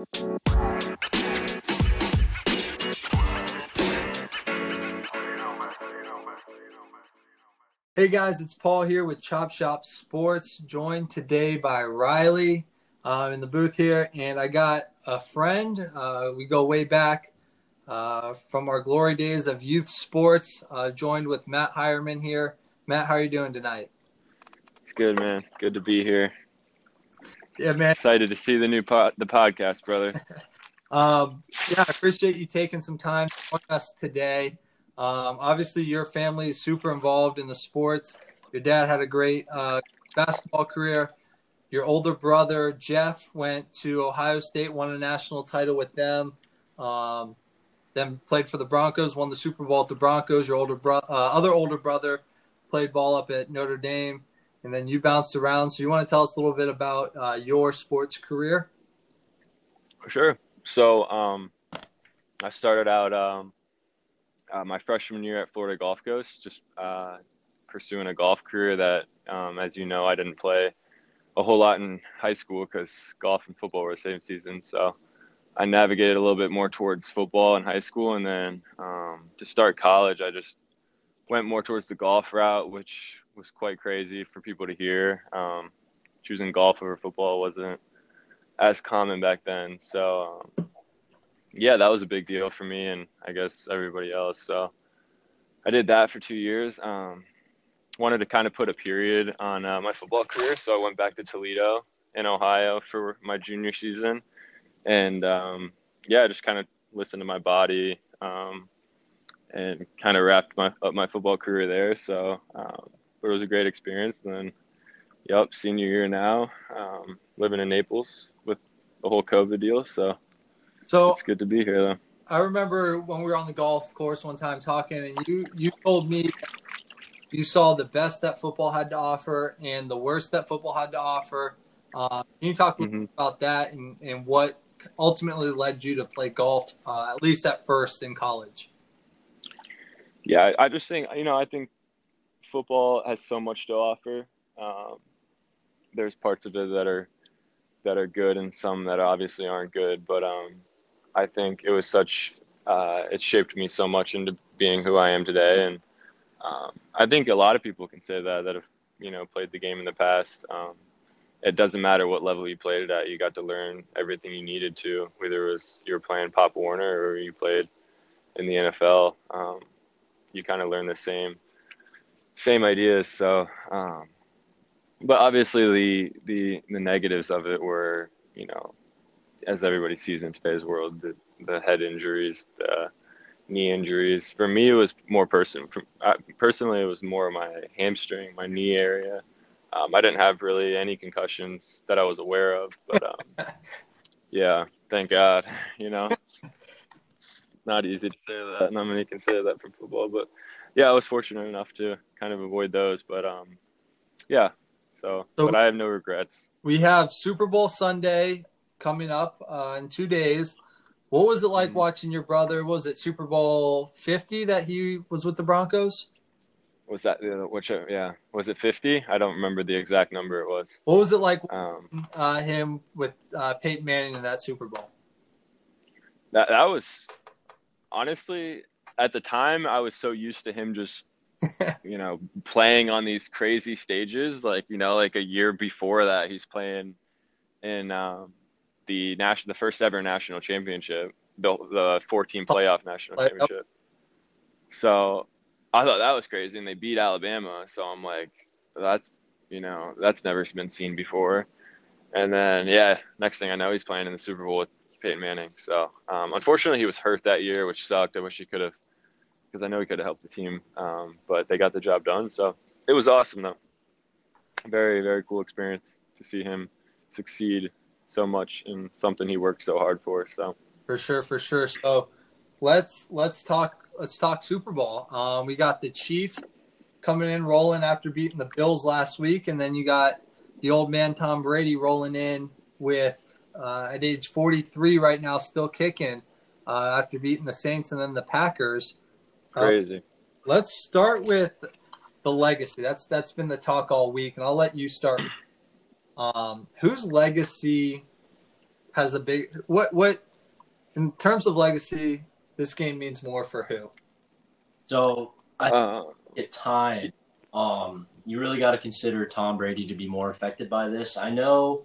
Hey guys, it's Paul here with Chop Shop Sports, joined today by Riley um, in the booth here. And I got a friend. Uh, we go way back uh, from our glory days of youth sports, uh, joined with Matt Heuerman here. Matt, how are you doing tonight? It's good, man. Good to be here. Yeah, man. Excited to see the new pod, the podcast, brother. um, yeah, I appreciate you taking some time to join us today. Um, obviously, your family is super involved in the sports. Your dad had a great uh, basketball career. Your older brother Jeff went to Ohio State, won a national title with them. Um, then played for the Broncos, won the Super Bowl at the Broncos. Your older bro- uh, other older brother played ball up at Notre Dame, and then you bounced around. So you want to tell us a little bit about uh, your sports career? For Sure. So um, I started out um, uh, my freshman year at Florida Gulf Coast, just uh, pursuing a golf career that, um, as you know, I didn't play a whole lot in high school because golf and football were the same season. So I navigated a little bit more towards football in high school, and then um, to start college, I just went more towards the golf route, which was quite crazy for people to hear. Um, choosing golf over football wasn't as common back then, so um, yeah, that was a big deal for me and I guess everybody else. So I did that for two years. Um, wanted to kind of put a period on uh, my football career, so I went back to Toledo in Ohio for my junior season, and um, yeah, just kind of listened to my body um, and kind of wrapped my up my football career there. So um, it was a great experience. And then, yep, senior year now, um, living in Naples with the whole COVID deal. So so it's good to be here, though. I remember when we were on the golf course one time talking, and you you told me you saw the best that football had to offer and the worst that football had to offer. Uh, can you talk mm-hmm. about that and, and what ultimately led you to play golf, uh, at least at first in college? Yeah, I just think you know I think football has so much to offer. Um, there's parts of it that are that are good and some that obviously aren't good, but um, I think it was such uh, it shaped me so much into being who I am today, and um, I think a lot of people can say that that have you know played the game in the past. Um, it doesn't matter what level you played it at; you got to learn everything you needed to, whether it was you were playing Pop Warner or you played in the NFL. Um, you kind of learn the same same ideas. So, um, but obviously the the the negatives of it were you know as everybody sees in today's world, the, the head injuries, the knee injuries. For me, it was more person. Uh, personally, it was more my hamstring, my knee area. Um, I didn't have really any concussions that I was aware of, but um, yeah, thank God. You know, not easy to say that. Not many can say that from football, but yeah, I was fortunate enough to kind of avoid those. But um, yeah, so, so but I have no regrets. We have Super Bowl Sunday coming up uh, in two days. What was it like mm-hmm. watching your brother? Was it Super Bowl 50 that he was with the Broncos? Was that which? Yeah, was it 50? I don't remember the exact number it was. What was it like um, uh, him with uh, Peyton Manning in that Super Bowl? That that was honestly at the time I was so used to him just you know playing on these crazy stages like you know like a year before that he's playing in um, the national, the first ever national championship, built the 14 playoff national championship. So I thought that was crazy, and they beat Alabama. So I'm like, that's you know, that's never been seen before. And then yeah, next thing I know, he's playing in the Super Bowl with Peyton Manning. So um, unfortunately, he was hurt that year, which sucked. I wish he could have, because I know he could have helped the team. Um, but they got the job done. So it was awesome though. Very very cool experience to see him succeed so much in something he worked so hard for. So for sure, for sure. So let's let's talk let's talk Super Bowl. Um, we got the Chiefs coming in rolling after beating the Bills last week, and then you got the old man Tom Brady rolling in with uh, at age 43 right now, still kicking uh, after beating the Saints and then the Packers. Uh, Crazy. let's start with the legacy. That's that's been the talk all week, and I'll let you start um, whose legacy has a big what what in terms of legacy? This game means more for who? So I Uh, at time, um, you really got to consider Tom Brady to be more affected by this. I know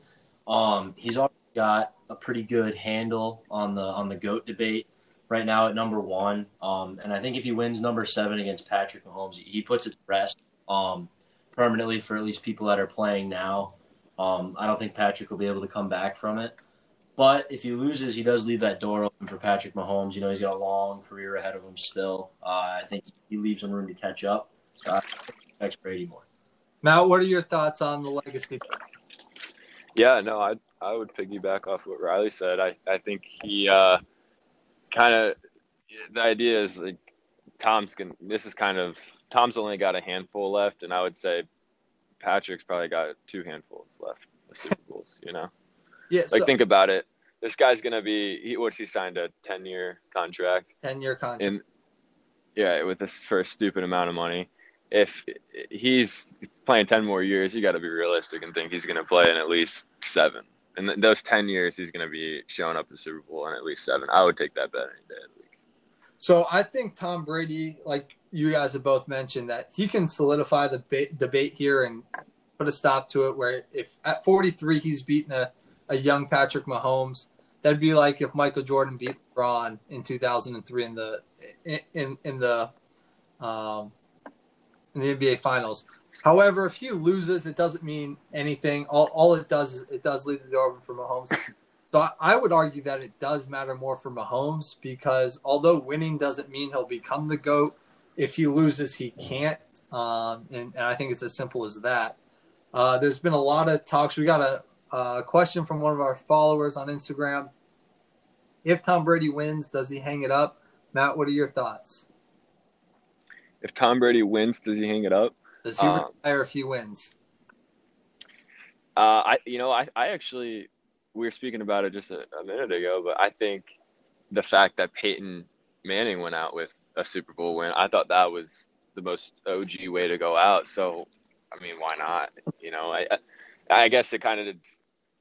um, he's already got a pretty good handle on the on the goat debate right now at number one, um, and I think if he wins number seven against Patrick Mahomes, he puts it to rest um, permanently for at least people that are playing now. Um, I don't think Patrick will be able to come back from it. But if he loses, he does leave that door open for Patrick Mahomes. You know, he's got a long career ahead of him still. Uh, I think he leaves him room to catch up. Uh, affects Brady more. Matt, what are your thoughts on the legacy? Yeah, no, I I would piggyback off what Riley said. I I think he uh, kind of the idea is like Tom's gonna. This is kind of Tom's only got a handful left, and I would say Patrick's probably got two handfuls left of Super Bowls. You know, Yeah, like so, think about it. This guy's gonna be. He, what's he signed a ten year contract? ten year contract. and yeah, with this for a stupid amount of money. If he's playing ten more years, you got to be realistic and think he's going to play in at least seven. Th- those ten years, he's going to be showing up the Super Bowl in at least seven. I would take that bet any day of the week. So I think Tom Brady, like you guys have both mentioned, that he can solidify the ba- debate here and put a stop to it. Where if at 43 he's beaten a, a young Patrick Mahomes, that'd be like if Michael Jordan beat LeBron in 2003 in the in in, in the um, in the NBA Finals. However, if he loses, it doesn't mean anything. All, all it does is it does leave the door open for Mahomes. So I- I would argue that it does matter more for Mahomes because although winning doesn't mean he'll become the GOAT, if he loses, he can't. Um, and, and I think it's as simple as that. Uh, there's been a lot of talks. We got a, a question from one of our followers on Instagram. If Tom Brady wins, does he hang it up? Matt, what are your thoughts? If Tom Brady wins, does he hang it up? Does he Um, retire if he wins? Uh, I you know I, I actually we were speaking about it just a, a minute ago, but I think the fact that Peyton Manning went out with a Super Bowl win, I thought that was the most OG way to go out. So I mean, why not? You know, I I, I guess it kind of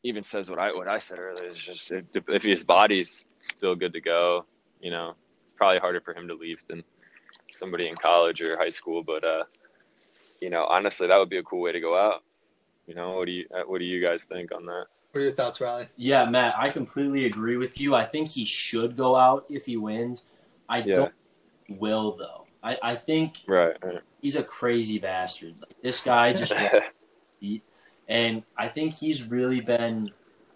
even says what I what I said earlier is just if, if his body's still good to go, you know, it's probably harder for him to leave than somebody in college or high school, but uh, you know, honestly, that would be a cool way to go out. You know, what do you uh, what do you guys think on that? What are your thoughts, Riley? Yeah, Matt, I completely agree with you. I think he should go out if he wins. I Yeah. don't will though. I, I think Right. right. he's a crazy bastard. Like, this guy just and I think he's really been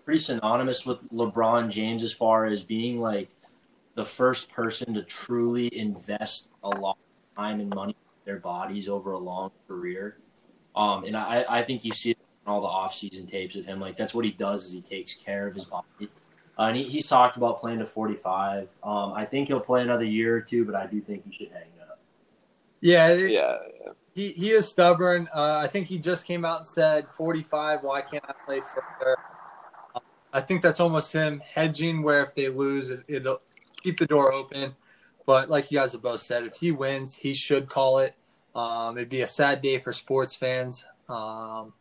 pretty synonymous with LeBron James as far as being like the first person to truly invest a lot of time and money in their bodies over a long career. Um, and I, I think you see it in all the off-season tapes of him. Like that's what he does is he takes care of his body. Uh, and he, he's talked about playing to 45. Um, I think he'll play another year or two, but I do think he should hang up. Yeah, it- yeah. he, he is stubborn. Uh, I think he just came out and said 45. Why can't I play further? Um, I think that's almost him hedging where if they lose, it, it'll keep the door open. But like you guys have both said, if he wins, he should call it. Um, it'd be a sad day for sports fans. Um,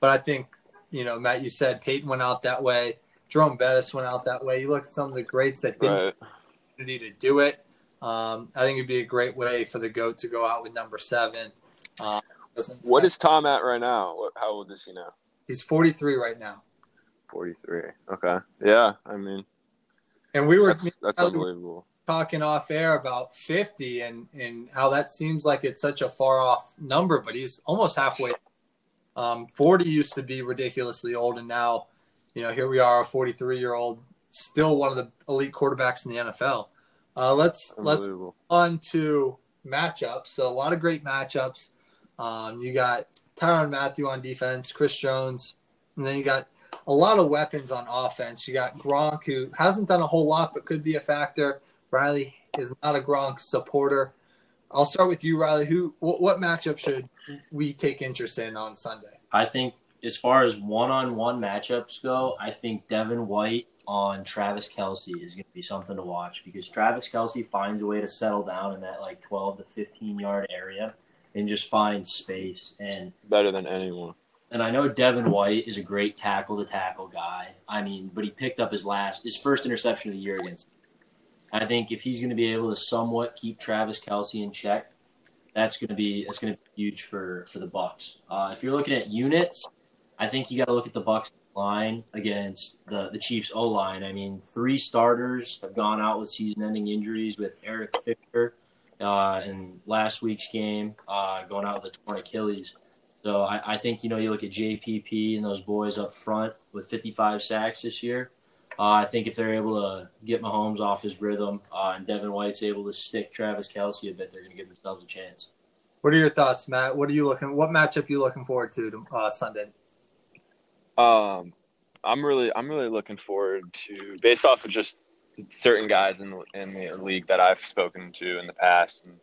but I think, you know, Matt, you said Peyton went out that way. Jerome Bettis went out that way. You look at some of the greats that didn't Right. opportunity to do it. Um, I think it'd be a great way for the goat to go out with number seven. Doesn't- What is Tom at right now? How old is he now? he's 43 right now, Forty three. Okay. Yeah. I mean, and we were that's that's unbelievable. Talking off air about 50 and and how that seems like it's such a far off number, but he's almost halfway. Um, 40 used to be ridiculously old, and now, you know, here we are, a 43 year old, still one of the elite quarterbacks in the NFL. Uh, let's let's on to matchups. So a lot of great matchups. Um, you got Tyrann Mathieu on defense, Chris Jones, and then you got a lot of weapons on offense. You got Gronk, who hasn't done a whole lot but could be a factor. Riley is not a Gronk supporter. I'll start with you, Riley. Who, what, what matchup should we take interest in on Sunday? I think as far as one-on-one matchups go, I think Devin White on Travis Kelce is going to be something to watch because Travis Kelce finds a way to settle down in that like 12 to 15 yard area and just find space. And Better than anyone. and I know Devin White is a great tackle to tackle guy. I mean, but he picked up his last his first interception of the year against. I think if he's going to be able to somewhat keep Travis Kelce in check, that's going to be that's going to be huge for for the Bucks. Uh, if you're looking at units, I think you got to look at the Bucks line against the the Chiefs O line. I mean, three starters have gone out with season-ending injuries with Eric Fisher uh, in last week's game, uh, going out with a torn Achilles. So I, I, think you know you look at JPP and those boys up front with 55 sacks this year. Uh, I think if they're able to get Mahomes off his rhythm uh, and Devin White's able to stick Travis Kelce a bit, they're going to give themselves a chance. What are your thoughts, Matt? What are you looking? What matchup are you looking forward to uh, Sunday? Um, I'm really, I'm really looking forward to, based off of just certain guys in the, in the league that I've spoken to in the past and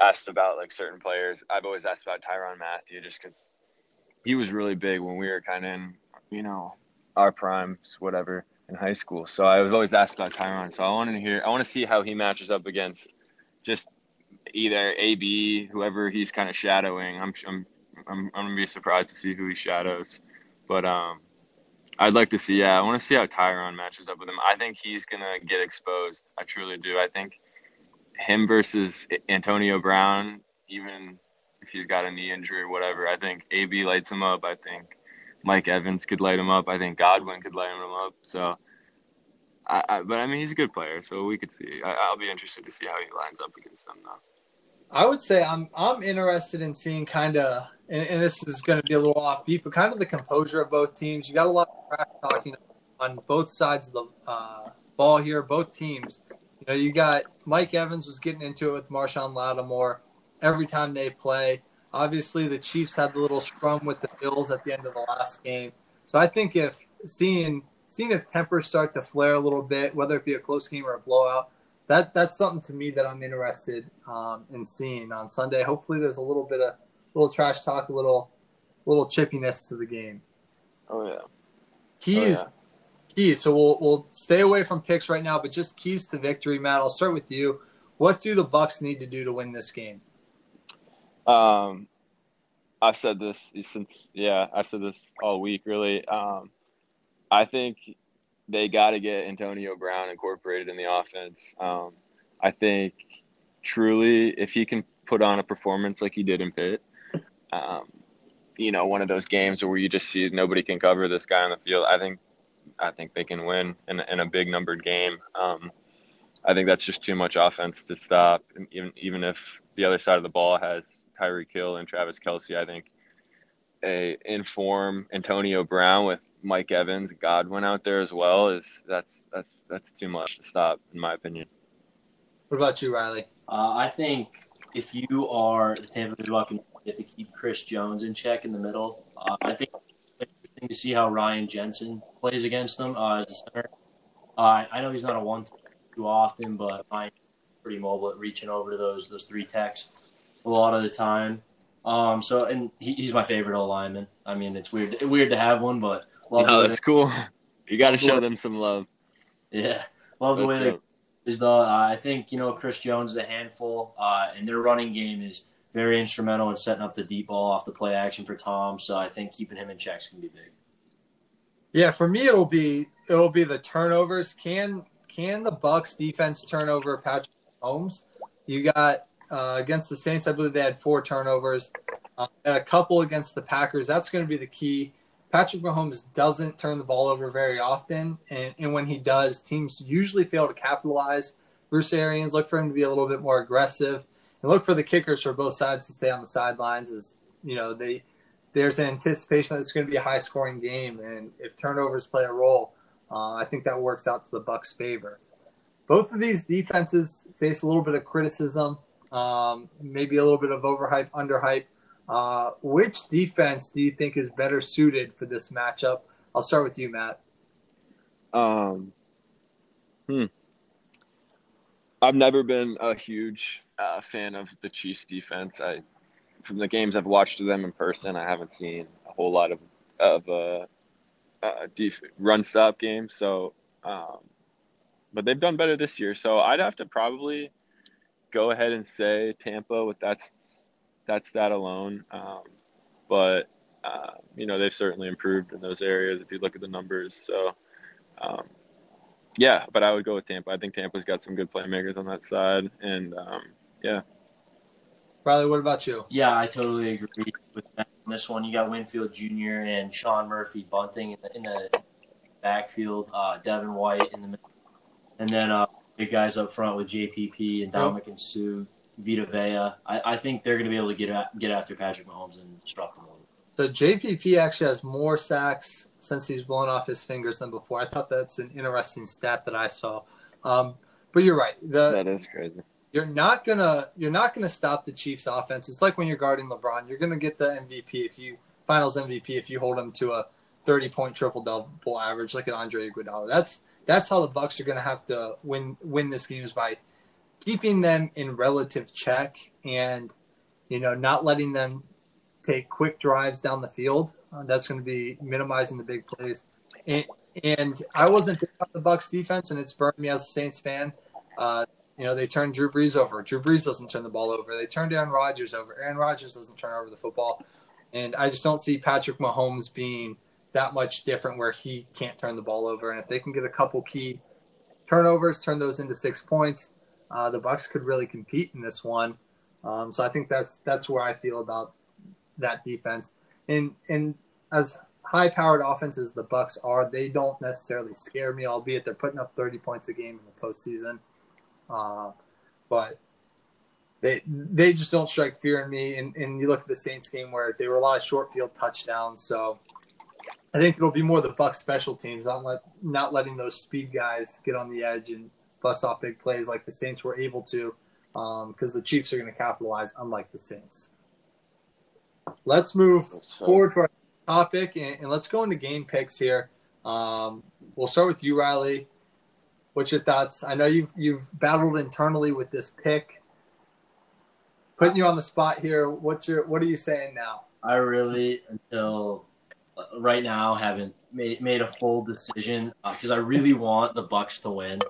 asked about like certain players. I've always asked about Tyrann Mathieu just because he was really big when we were kind of in, you know, our primes, whatever, in high school. So I was always asked about Tyrann. So I wanted to hear, I want to see how he matches up against just either AB, whoever he's kind of shadowing. I'm, I'm, I'm, I'm gonna be surprised to see who he shadows, but um, I'd like to see. Yeah, I want to see how Tyrann matches up with him. I think he's gonna get exposed. I truly do. I think him versus Antonio Brown, even if he's got a knee injury or whatever, I think AB lights him up. I think Mike Evans could light him up. I think Godwin could light him up. So, I, I, but I mean, he's a good player, so we could see. I, will be interested to see how he lines up against them, though. I would say I'm I'm interested in seeing kind of, and, and, this is going to be a little offbeat, but kind of the composure of both teams. You got a lot of trash talking on both sides of the uh, ball here, both teams. You know, you got Mike Evans was getting into it with Marshon Lattimore every time they play. Obviously, the Chiefs had the little scrum with the Bills at the end of the last game. So I think if seeing seeing if tempers start to flare a little bit, whether it be a close game or a blowout, that that's something to me that I'm interested um, in seeing on Sunday. Hopefully, there's a little bit of a little trash talk, a little little chippiness to the game. Oh yeah, keys oh, yeah. keys. So we'll we'll stay away from picks right now, but just keys to victory, Matt. I'll start with you. What do the Bucks need to do to win this game? Um, I've said this since yeah, I've said this all week. Really, um, I think they got to get Antonio Brown incorporated in the offense. Um, I think truly, if he can put on a performance like he did in Pitt, um, you know, one of those games where you just see nobody can cover this guy on the field. I think, I think they can win in, in a big numbered game. Um, I think that's just too much offense to stop. Even even if the other side of the ball has Tyreek Hill and Travis Kelce. I think a inform Antonio Brown with Mike Evans, Godwin out there as well is that's that's that's too much to stop, in my opinion. What about you, Riley? Uh, I think if you are the Tampa Bay Buccaneers, you have to keep Chris Jones in check in the middle. Uh, I think it's interesting to see how Ryan Jensen plays against them uh, as a center. Uh, I know he's not a one too often, but Ryan pretty mobile at reaching over to those those three techs a lot of the time. Um, so and he, he's my favorite O lineman. I mean, it's weird weird to have one, but Love no, that's cool. You got to show them some love. Yeah, love the way they is the. Uh, I think you know Chris Jones is a handful, uh, and their running game is very instrumental in setting up the deep ball off the play action for Tom. So I think keeping him in checks can be big. Yeah, for me it'll be it'll be the turnovers. Can can the Bucks defense turn over Patrick Holmes? You got uh, against the Saints, I believe they had four turnovers. Uh, and a couple against the Packers. That's going to be the key. Patrick Mahomes doesn't turn the ball over very often, and, and when he does, teams usually fail to capitalize. Bruce Arians look for him to be a little bit more aggressive, and look for the kickers for both sides to stay on the sidelines. As you know, they there's an anticipation that it's going to be a high scoring game, and if turnovers play a role, uh, I think that works out to the Bucks' favor. Both of these defenses face a little bit of criticism, um, maybe a little bit of overhype, underhype. Uh, which defense do you think is better suited for this matchup? I'll start with you, Matt. Um, hmm. I've never been a huge uh, fan of the Chiefs defense. I, from the games I've watched of them in person, I haven't seen a whole lot of of uh, uh, def- run stop games. So, um, but they've done better this year. So I'd have to probably go ahead and say Tampa with that that's that alone. Um, but uh, you know, they've certainly improved in those areas if you look at the numbers. So, um, yeah, but I would go with Tampa. I think Tampa's got some good playmakers on that side, and um, yeah. Riley, what about you? Yeah, I totally agree with that. On this one, you got Winfield Jr. and Sean Murphy-Bunting in the, in the backfield, uh, Devin White in the middle, and then uh, big guys up front with JPP and Ndamukong Suh, Vita Vea. I, I think they're going to be able to get at, get after Patrick Mahomes and disrupt him. So JPP actually has more sacks since he's blown off his fingers than before. I thought that's an interesting stat that I saw. Um, but you're right. The, that is crazy. You're not gonna you're not gonna stop the Chiefs' offense. It's like when you're guarding LeBron. You're gonna get the MVP if you Finals MVP if you hold him to a 30 point triple double average like an Andre Iguodala. That's that's how the Bucks are gonna have to win win this game is by keeping them in relative check and you know not letting them take quick drives down the field. Uh, that's going to be minimizing the big plays. And, and I wasn't on the Bucks defense, and it's burned me as a Saints fan. Uh, you know, they turned Drew Brees over. Drew Brees doesn't turn the ball over. They turned Aaron Rodgers over. Aaron Rodgers doesn't turn over the football. And I just don't see Patrick Mahomes being that much different where he can't turn the ball over. And if they can get a couple key turnovers, turn those into six points, uh, the Bucks could really compete in this one. Um, so I think that's that's where I feel about that defense. And and as high powered offenses the Bucks are, they don't necessarily scare me, albeit they're putting up thirty points a game in the postseason. Uh, but they they just don't strike fear in me. And, and you look at the Saints game where they were a lot of short field touchdowns. So I think it'll be more the Bucks special teams, not let not letting those speed guys get on the edge and bust off big plays like the Saints were able to, because um, the Chiefs are going to capitalize, unlike the Saints. Let's move forward to our topic and, and, let's go into game picks here. Um, we'll start with you, Riley. What's your thoughts? I know you've you've battled internally with this pick. Putting you on the spot here. What's your what are you saying now? I really until right now haven't made made a full decision because uh, I really want the Bucks to win,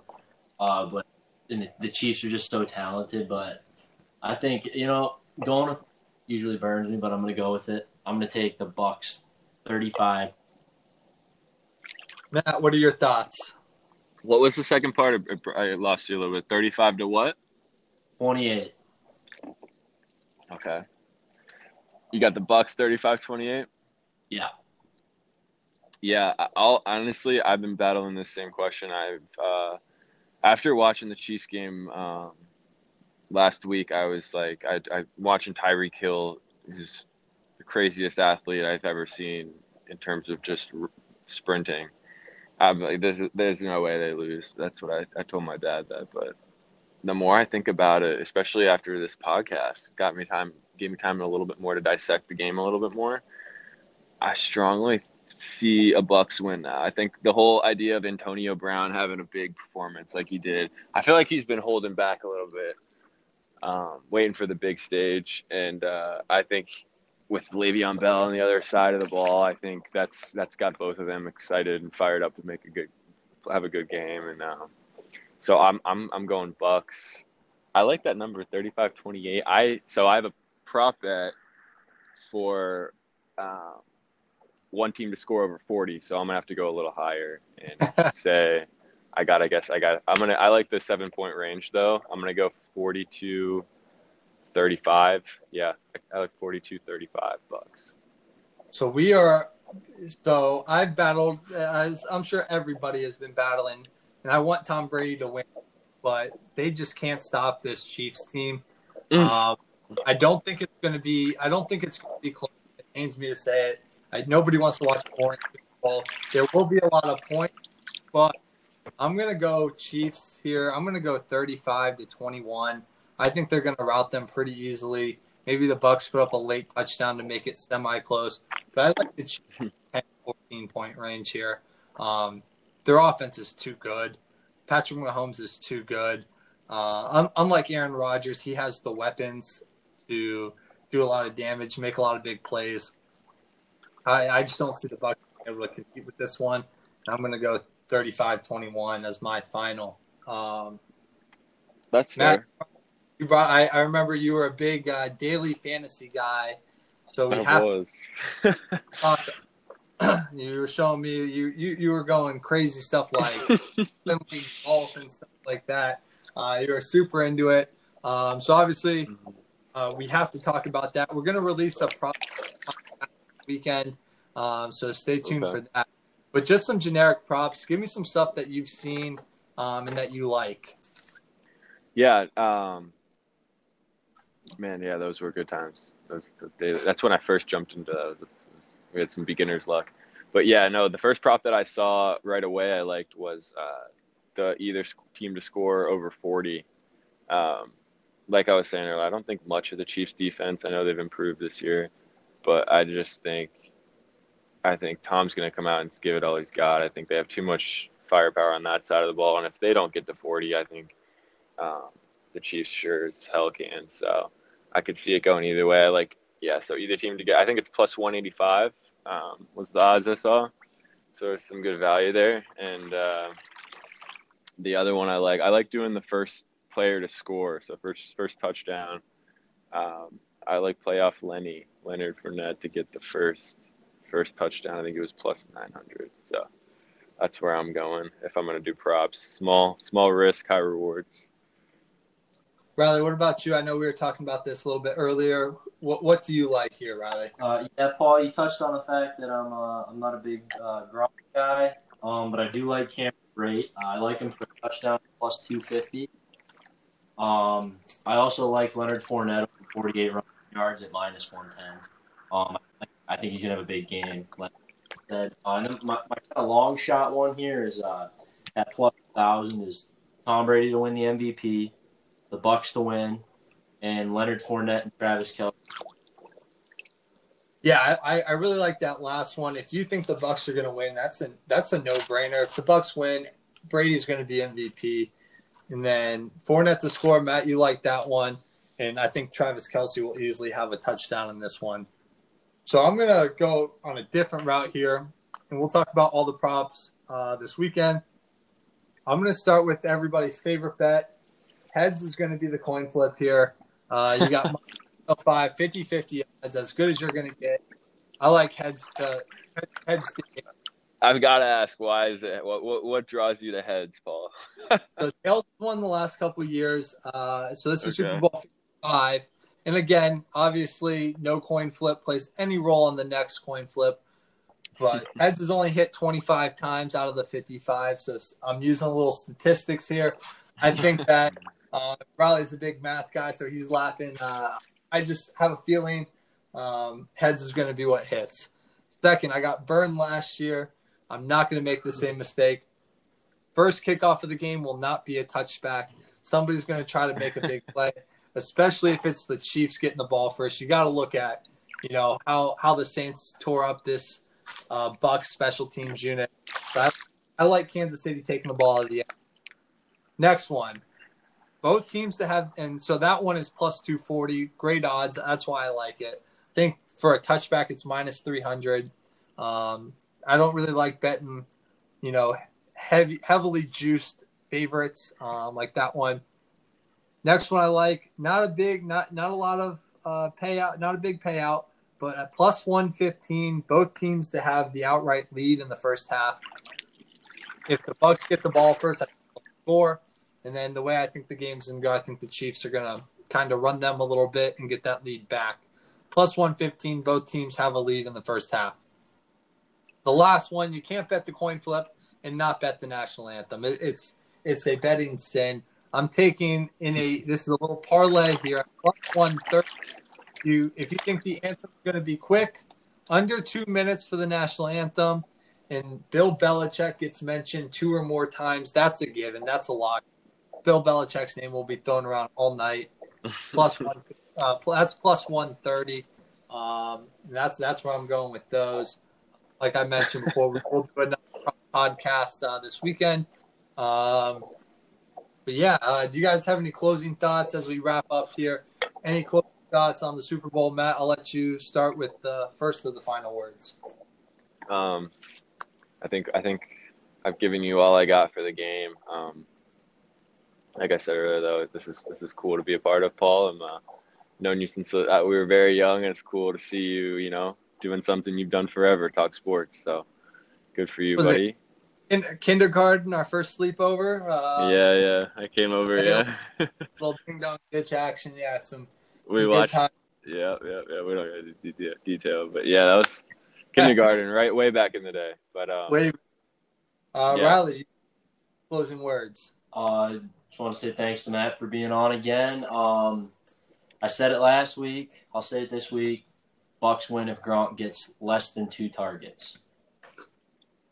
uh, but the Chiefs are just so talented. But I think you know going with usually burns me, but I'm going to go with it. I'm going to take the Bucks 35. Matt, what are your thoughts? What was the second part? I lost you a little bit. 35 to what? 28. Okay. You got the Bucks 35-28? Yeah. Yeah, I'll honestly I've been battling this same question. I've uh after watching the Chiefs game um last week I was like I I watching Tyreek Hill, who's the craziest athlete I've ever seen in terms of just r- sprinting. I'm like, there's there's no way they lose. That's what I, I told my dad that. But the more I think about it, especially after this podcast, got me time gave me time a little bit more to dissect the game a little bit more. I strongly see a Bucks win now. I think the whole idea of Antonio Brown having a big performance like he did, I feel like he's been holding back a little bit um, waiting for the big stage. And uh, I think with Le'Veon Bell on the other side of the ball, I think that's that's got both of them excited and fired up to make a good have a good game. And um, so I'm I'm I'm going Bucks. I like that number 35-28. I so I have a prop bet for um, one team to score over 40. So I'm gonna have to go a little higher and say I got, I guess I got, I'm to, I like the seven point range though. I'm to go 42, 35. Yeah. I like 42, 35 bucks. So we are, so I've battled, as I'm sure everybody has been battling, and I want Tom Brady to win, but they just can't stop this Chiefs team. Mm. Um, I don't think it's going to be, I don't think it's going to be close. It pains me to say it. I, nobody wants to watch boring football. There will be a lot of points, but I'm gonna go Chiefs here. I'm gonna go 35 to 21. I think they're gonna route them pretty easily. Maybe the Bucks put up a late touchdown to make it semi-close, but I like the Chiefs 10, 14 point range here. Um, their offense is too good. Patrick Mahomes is too good. Uh, unlike Aaron Rodgers, he has the weapons to do a lot of damage, make a lot of big plays. I, I just don't see the Bucks able to compete with this one. I'm going to go 35-21 as my final. Um, That's fair. Matt, you brought. I, I remember you were a big uh, daily fantasy guy. So we I have was. to talk. you were showing me you, you you were going crazy stuff like golf and stuff like that. Uh, you were super into it. Um, so obviously, uh, we have to talk about that. We're going to release a prop weekend, um, so stay tuned Okay. for that. But just some generic props. Give me some stuff that you've seen um, and that you like. Yeah. Um, man, yeah, those were good times. Those, those days. That's when I first jumped into those. We had some beginner's luck. But yeah, no, the first prop that I saw right away I liked was uh, the either team to score over 40. Um, like I was saying earlier, I don't think much of the Chiefs defense. I know they've improved this year, but I just think I think Tom's going to come out and give it all he's got. I think they have too much firepower on that side of the ball, and if they don't get to 40, I think um, the Chiefs sure as hell can. So I could see it going either way. Like, yeah, so either team to get, I think it's plus 185 um, was the odds I saw. So there's some good value there. And uh, the other one I like, I like doing the first player to score. So first first touchdown. Um, I like playoff Lenny Leonard Fournette to get the first first touchdown. I think it was plus 900. So that's where I'm going if I'm going to do props. Small small risk, high rewards. Riley, what about you? I know we were talking about this a little bit earlier. What what do you like here, Riley? Uh, yeah, Paul, you touched on the fact that I'm uh, I'm not a big uh, Gronk guy, um, but I do like Cameron Brate. Uh, I like him for touchdown plus two fifty. Um, I also like Leonard Fournette, forty eight yards at minus one ten. Um, I, think he's gonna have a big game. Like I said, uh, and my, my kind of long shot one here is uh, at plus thousand is Tom Brady to win the MVP, the Bucks to win, and Leonard Fournette and Travis Kelce. Yeah, I, I really like that last one. If you think the Bucks are going to win, that's a that's a no brainer. If the Bucks win, Brady's going to be MVP, and then Fournette to score. Matt, you like that one, and I think Travis Kelce will easily have a touchdown in this one. So I'm going to go on a different route here, and we'll talk about all the props uh, this weekend. I'm going to start with everybody's favorite bet. Heads is going to be the coin flip here. Uh, you got five, 50 50 odds, as good as you're going to get. I like heads to heads to get. I've got to ask, why is it? What what, what draws you to heads, Paul? So Tails won the last couple of years. Uh, so this is Okay. Super Bowl 55. And again, obviously, no coin flip plays any role on the next coin flip. But heads has only hit 25 times out of the 55. So I'm using a little statistics here. I think that uh, Riley's a big math guy, so he's laughing. Uh, I just have a feeling um, heads is going to be what hits. Second, I got burned last year. I'm not going to make the same mistake. First kickoff of the game will not be a touchback. Somebody's going to try to make a big play, especially if it's the Chiefs getting the ball first. You got to look at, you know, how how the Saints tore up this uh, Bucks special teams unit. I, I like Kansas City taking the ball of the end. Next one, both teams to have, and so that one is plus two forty. Great odds. That's why I like it. I think for a touchback, it's minus three hundred. Um, I don't really like betting, you know, heavy, heavily juiced favorites um, like that one. Next one I like, not a big, not not a lot of uh, payout, not a big payout, but at plus one fifteen, both teams to have the outright lead in the first half. If the Bucks get the ball first, I score, and then the way I think the game's gonna go, I think the Chiefs are gonna kind of run them a little bit and get that lead back. Plus one fifteen, both teams have a lead in the first half. The last one, you can't bet the coin flip and not bet the national anthem. It, it's it's a betting sin. I'm taking in a this is a little parlay here plus one thirty. You if you think the anthem is going to be quick, under two minutes for the national anthem, and Bill Belichick gets mentioned two or more times, that's a given. That's a lock. Bill Belichick's name will be thrown around all night. Plus one, uh, that's plus one thirty. Um, that's that's where I'm going with those. Like I mentioned before, we will do another podcast uh, this weekend. Um, but yeah, uh, do you guys have any closing thoughts as we wrap up here? Any closing thoughts on the Super Bowl, Matt? I'll let you start with the first of the final words. Um, I think I think I've given you all I got for the game. Um, like I said earlier, though, this is this is cool to be a part of, Paul. I'm uh, known you since uh, we were very young, and it's cool to see you, you know, doing something you've done forever, talk sports. So good for you, Was buddy. it in kindergarten, our first sleepover. Uh, yeah, yeah. I came over. yeah. Yeah, Little ding dong ditch action. Yeah, some we good watched. Yeah, yeah, yeah. We don't get into detail, detail, but yeah, that was kindergarten, right? Way back in the day. But um, Wait, uh, Yeah. Riley, closing words. Uh, just want to say thanks to Matt for being on again. Um, I said it last week. I'll say it this week. Bucks win if Gronk gets less than two targets.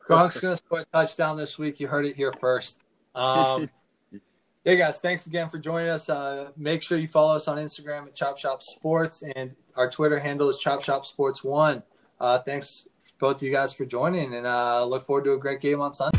Gronk's going to score a touchdown this week. You heard it here first. Um, hey guys, thanks again for joining us. Uh, make sure you follow us on Instagram at Chop Shop Sports, and our Twitter handle is Chop Shop Sports One. Uh, thanks both of you guys for joining, and uh, look forward to a great game on Sunday.